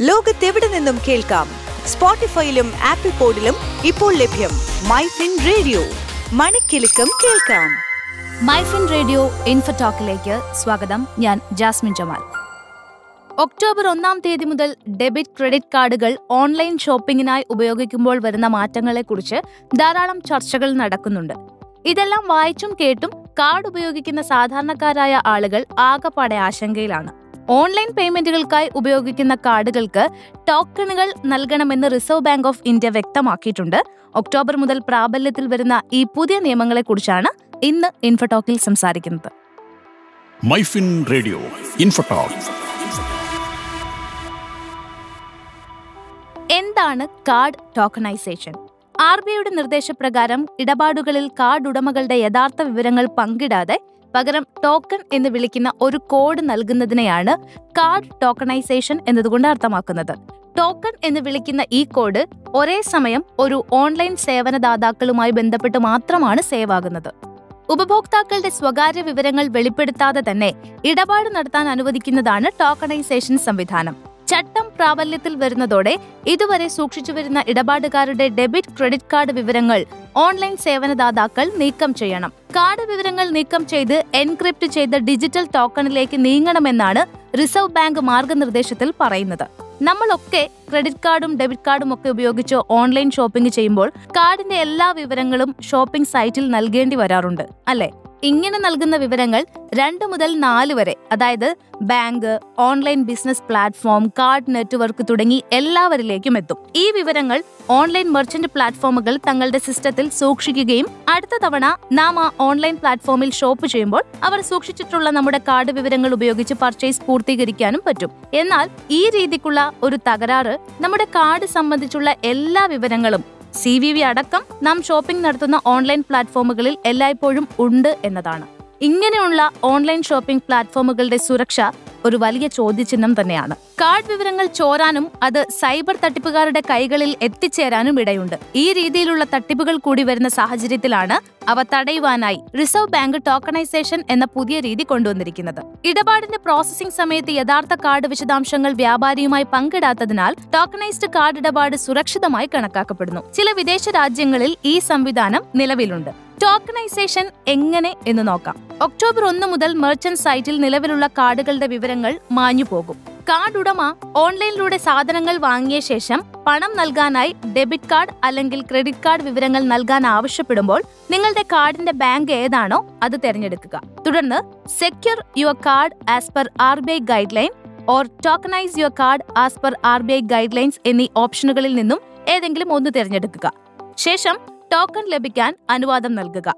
ലോകത്തെവിടെ നിന്നും കേൾക്കാം? സ്പോട്ടിഫൈയിലും ആപ്പിൾ പോഡിലും ഇപ്പോൾ ലഭ്യം മൈ ഫിൻ റേഡിയോ. മണിക്കെലക്കം കേൾക്കാം. മൈഫിൻ റേഡിയോ ഇൻഫോടോക്കിലേക്ക് സ്വാഗതം. ഞാൻ ജാസ്മിൻ ജമാൽ. ഒക്ടോബർ ഒന്നാം തീയതി മുതൽ ഡെബിറ്റ് ക്രെഡിറ്റ് കാർഡുകൾ ഓൺലൈൻ ഷോപ്പിംഗിനായി ഉപയോഗിക്കുമ്പോൾ വരുന്ന മാറ്റങ്ങളെക്കുറിച്ച് ധാരാളം ചർച്ചകൾ നടക്കുന്നുണ്ട്. ഇതെല്ലാം വായിച്ചും കേട്ടും കാർഡ് ഉപയോഗിക്കുന്ന സാധാരണക്കാരായ ആളുകൾ ആകപ്പാടെ ആശങ്കയിലാണ്. ഓൺലൈൻ പേയ്മെന്റുകൾക്കായി ഉപയോഗിക്കുന്ന കാർഡുകൾക്ക് ടോക്കണുകൾ നൽകണമെന്ന് റിസർവ് ബാങ്ക് ഓഫ് ഇന്ത്യ വ്യക്തമാക്കിയിട്ടുണ്ട്. ഒക്ടോബർ മുതൽ പ്രാബല്യത്തിൽ വരുന്ന ഈ പുതിയ നിയമങ്ങളെക്കുറിച്ചാണ് ഇന്ന് ഇൻഫോടോക്കിൽ സംസാരിക്കുന്നത്. MyFin radio InfoTalk. എന്താണ് കാർഡ് ടോക്കണൈസേഷൻ? ആർ ബി ഐയുടെ നിർദ്ദേശപ്രകാരം ഇടപാടുകളിൽ കാർഡ് ഉടമകളുടെ യഥാർത്ഥ വിവരങ്ങൾ പങ്കിടാതെ പകരം ടോക്കൺ എന്ന് വിളിക്കുന്ന ഒരു കോഡ് നൽകുന്നതിനെയാണ് കാർഡ് ടോക്കണൈസേഷൻ എന്നതുകൊണ്ട് അർത്ഥമാക്കുന്നത്. ടോക്കൺ എന്ന് വിളിക്കുന്ന ഈ കോഡ് ഒരേ സമയം ഒരു ഓൺലൈൻ സേവനദാതാക്കളുമായി ബന്ധപ്പെട്ട് മാത്രമാണ് സേവ് ആകുന്നത്. ഉപഭോക്താക്കളുടെ സ്വകാര്യ വിവരങ്ങൾ വെളിപ്പെടുത്താതെ തന്നെ ഇടപാട് നടത്താൻ അനുവദിക്കുന്നതാണ് ടോക്കണൈസേഷൻ സംവിധാനം. ചട്ടം പ്രാബല്യത്തിൽ വരുന്നതോടെ ഇതുവരെ സൂക്ഷിച്ചു വരുന്ന ഇടപാടുകാരുടെ ഡെബിറ്റ് ക്രെഡിറ്റ് കാർഡ് വിവരങ്ങൾ ഓൺലൈൻ സേവനദാതാക്കൾ നീക്കം ചെയ്യണം. കാർഡ് വിവരങ്ങൾ നീക്കം ചെയ്ത് എൻക്രിപ്റ്റ് ചെയ്ത ഡിജിറ്റൽ ടോക്കണിലേക്ക് നീങ്ങണമെന്നാണ് റിസർവ് ബാങ്ക് മാർഗനിർദ്ദേശത്തിൽ പറയുന്നത്. നമ്മളൊക്കെ ക്രെഡിറ്റ് കാർഡും ഡെബിറ്റ് കാർഡും ഒക്കെ ഉപയോഗിച്ച് ഓൺലൈൻ ഷോപ്പിംഗ് ചെയ്യുമ്പോൾ കാർഡിന്റെ എല്ലാ വിവരങ്ങളും ഷോപ്പിംഗ് സൈറ്റിൽ നൽകേണ്ടി വരാറുണ്ട് അല്ലെ? ഇങ്ങനെ നൽകുന്ന വിവരങ്ങൾ രണ്ട് മുതൽ നാല് വരെ അതായത് bank online business platform card network തുടങ്ങി എല്ലാവരിലേക്കും എത്തും. ഈ വിവരങ്ങൾ ഓൺലൈൻ മെർച്ചന്റ് പ്ലാറ്റ്ഫോമുകൾ തങ്ങളുടെ സിസ്റ്റത്തിൽ സൂക്ഷിക്കുകയും അടുത്ത തവണ നാം ആ ഓൺലൈൻ പ്ലാറ്റ്ഫോമിൽ ഷോപ്പ് ചെയ്യുമ്പോൾ അവർ സൂക്ഷിച്ചിട്ടുള്ള നമ്മുടെ കാർഡ് വിവരങ്ങൾ ഉപയോഗിച്ച് പർച്ചേസ് പൂർത്തീകരിക്കാനും പറ്റും. എന്നാൽ ഈ രീതിക്കുള്ള ഒരു തകരാറ് നമ്മുടെ കാർഡ് സംബന്ധിച്ചുള്ള എല്ലാ വിവരങ്ങളും സി വി വി അടക്കം നാം ഷോപ്പിംഗ് നടത്തുന്ന ഓൺലൈൻ പ്ലാറ്റ്ഫോമുകളിൽ എല്ലായ്പ്പോഴും ഉണ്ട് എന്നതാണ്. ഇങ്ങനെയുള്ള ഓൺലൈൻ ഷോപ്പിംഗ് പ്ലാറ്റ്ഫോമുകളുടെ സുരക്ഷ ഒരു വലിയ ചോദ്യചിഹ്നം തന്നെയാണ്. കാർഡ് വിവരങ്ങൾ ചോരാനും അത് സൈബർ തട്ടിപ്പുകാരുടെ കൈകളിൽ എത്തിച്ചേരാനും ഇടയുണ്ട്. ഈ രീതിയിലുള്ള തട്ടിപ്പുകൾ കൂടി വരുന്ന സാഹചര്യത്തിലാണ് അവ തടയുവാനായി റിസർവ് ബാങ്ക് ടോക്കണൈസേഷൻ എന്ന പുതിയ രീതി കൊണ്ടുവന്നിരിക്കുന്നത്. ഇടപാടിന്റെ പ്രോസസ്സിംഗ് സമയത്ത് യഥാർത്ഥ കാർഡ് വിശദാംശങ്ങൾ വ്യാപാരിയുമായി പങ്കിടാത്തതിനാൽ ടോക്കണൈസ്ഡ് കാർഡ് ഇടപാട് സുരക്ഷിതമായി കണക്കാക്കപ്പെടുന്നു. ചില വിദേശ രാജ്യങ്ങളിൽ ഈ സംവിധാനം നിലവിലുണ്ട്. ടോക്കണൈസേഷൻ എങ്ങനെ എന്ന് നോക്കാം. ഒക്ടോബർ ഒന്ന് മുതൽ മെർച്ചന്റ് സൈറ്റിൽ നിലവിലുള്ള കാർഡുകളുടെ വിവരങ്ങൾ മാഞ്ഞു പോകും. കാർഡ് ഉടമ ഓൺലൈനിലൂടെ സാധനങ്ങൾ വാങ്ങിയ ശേഷം പണം നൽകാനായി ഡെബിറ്റ് കാർഡ് അല്ലെങ്കിൽ ക്രെഡിറ്റ് കാർഡ് വിവരങ്ങൾ നൽകാൻ ആവശ്യപ്പെടുമ്പോൾ നിങ്ങളുടെ കാർഡിന്റെ ബാങ്ക് ഏതാണോ അത് തിരഞ്ഞെടുക്കുക. തുടർന്ന് secure your card as per R B I guideline or tokenise your card as per R B I guidelines എന്നീ ഓപ്ഷനുകളിൽ നിന്നും ഏതെങ്കിലും ഒന്ന് തിരഞ്ഞെടുക്കുക. ശേഷം ടോക്കൺ ലഭിക്കാൻ അനുവാദം നൽകുക.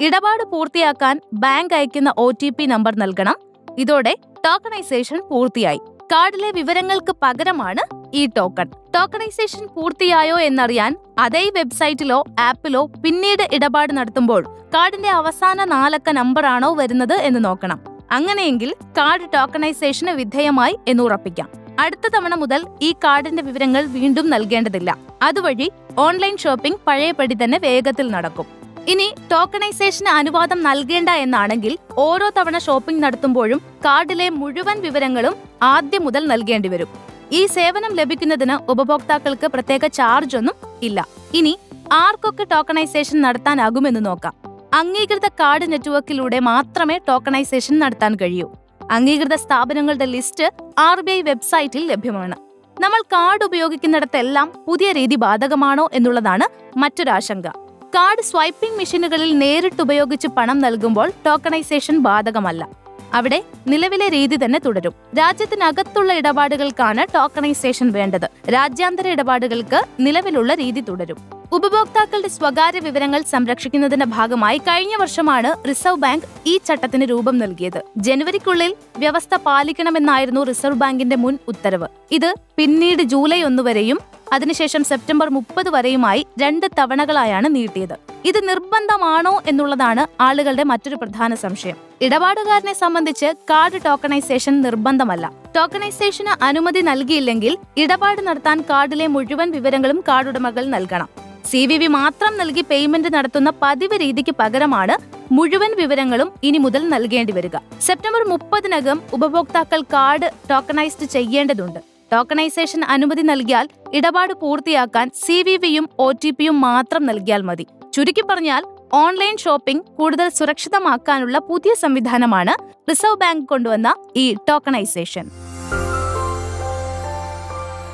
ഇടപാട് പൂർത്തിയാക്കാൻ ബാങ്ക് അയക്കുന്ന ഒ നമ്പർ നൽകണം. ഇതോടെ ടോക്കണൈസേഷൻ പൂർത്തിയായി. കാർഡിലെ വിവരങ്ങൾക്ക് പകരമാണ് ഈ ടോക്കൺ. ടോക്കണൈസേഷൻ പൂർത്തിയായോ എന്നറിയാൻ അതേ വെബ്സൈറ്റിലോ ആപ്പിലോ പിന്നീട് ഇടപാട് നടത്തുമ്പോൾ കാർഡിന്റെ അവസാന നാലക്ക നമ്പറാണോ വരുന്നത് എന്ന് നോക്കണം. അങ്ങനെയെങ്കിൽ കാർഡ് ടോക്കണൈസേഷന് വിധേയമായി എന്ന് ഉറപ്പിക്കാം. അടുത്ത തവണ മുതൽ ഈ കാർഡിന്റെ വിവരങ്ങൾ വീണ്ടും നൽകേണ്ടതില്ല. അതുവഴി ഓൺലൈൻ ഷോപ്പിംഗ് പഴയപടി തന്നെ വേഗത്തിൽ നടക്കും. ഇനി ടോക്കണൈസേഷന് അനുവാദം നൽകേണ്ട എന്നാണെങ്കിൽ ഓരോ തവണ ഷോപ്പിംഗ് നടത്തുമ്പോഴും കാർഡിലെ മുഴുവൻ വിവരങ്ങളും ആദ്യം മുതൽ നൽകേണ്ടി വരും. ഈ സേവനം ലഭിക്കുന്നതിന് ഉപഭോക്താക്കൾക്ക് പ്രത്യേക ചാർജ് ഒന്നും ഇല്ല. ഇനി ആർക്കൊക്കെ ടോക്കണൈസേഷൻ നടത്താനാകുമെന്ന് നോക്കാം. അംഗീകൃത കാർഡ് നെറ്റ്വർക്കിലൂടെ മാത്രമേ ടോക്കണൈസേഷൻ നടത്താൻ കഴിയൂ. അംഗീകൃത സ്ഥാപനങ്ങളുടെ ലിസ്റ്റ് ആർ ബി ഐ വെബ്സൈറ്റിൽ ലഭ്യമാണ്. നമ്മൾ കാർഡ് ഉപയോഗിക്കുന്നിടത്തെല്ലാം പുതിയ രീതി ബാധകമാണോ എന്നുള്ളതാണ് മറ്റൊരാശങ്ക കാർഡ് സ്വൈപ്പിംഗ് മെഷീനുകളിൽ നേരിട്ട് ഉപയോഗിച്ച് പണം നൽകുമ്പോൾ ടോക്കണൈസേഷൻ ബാധകമല്ല. അവിടെ നിലവിലെ രീതി തന്നെ തുടരും. രാജ്യത്തിനകത്തുള്ള ഇടപാടുകൾക്കാണ് ടോക്കണൈസേഷൻ വേണ്ടത്. രാജ്യാന്തര ഇടപാടുകൾക്ക് നിലവിലുള്ള രീതി തുടരും. ഉപഭോക്താക്കളുടെ സ്വകാര്യ വിവരങ്ങൾ സംരക്ഷിക്കുന്നതിന്റെ ഭാഗമായി കഴിഞ്ഞ വർഷമാണ് റിസർവ് ബാങ്ക് ഈ ചട്ടത്തിന് രൂപം നൽകിയത്. ജനുവരിക്കുള്ളിൽ വ്യവസ്ഥ പാലിക്കണമെന്നായിരുന്നു റിസർവ് ബാങ്കിന്റെ മുൻ ഉത്തരവ്. ഇത് പിന്നീട് ജൂലൈ ഒന്ന് വരെയും അതിനുശേഷം സെപ്റ്റംബർ മുപ്പത് വരെയുമായി രണ്ട് തവണകളായാണ് നീട്ടിയത്. ഇത് നിർബന്ധമാണോ എന്നുള്ളതാണ് ആളുകളുടെ മറ്റൊരു പ്രധാന സംശയം. ഇടപാടുകാരനെ സംബന്ധിച്ച് കാർഡ് ടോക്കണൈസേഷൻ നിർബന്ധമല്ല. ടോക്കണൈസേഷന് അനുമതി നൽകിയില്ലെങ്കിൽ ഇടപാട് നടത്താൻ കാർഡിലെ മുഴുവൻ വിവരങ്ങളും കാർഡുടമകൾ നൽകണം. സി വി വി മാത്രം നൽകി പേയ്മെന്റ് നടത്തുന്ന പതിവ് രീതിക്ക് പകരമാണ് മുഴുവൻ വിവരങ്ങളും ഇനി മുതൽ നൽകേണ്ടി വരിക. സെപ്റ്റംബർ മുപ്പതിനകം ഉപഭോക്താക്കൾ കാർഡ് ടോക്കണൈസ്ഡ് ചെയ്യേണ്ടതുണ്ട്. ടോക്കണൈസേഷൻ അനുമതി നൽകിയാൽ ഇടപാട് പൂർത്തിയാക്കാൻ സി വി വിയും ഒ ടി പിയും മാത്രം നൽകിയാൽ മതി. ചുരുക്കി പറഞ്ഞാൽ ഓൺലൈൻ ഷോപ്പിംഗ് കൂടുതൽ സുരക്ഷിതമാക്കാനുള്ള പുതിയ സംവിധാനമാണ് റിസർവ് ബാങ്ക് കൊണ്ടുവന്ന ഈ ടോക്കണൈസേഷൻ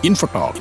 ഇൻഫോടോക്ക്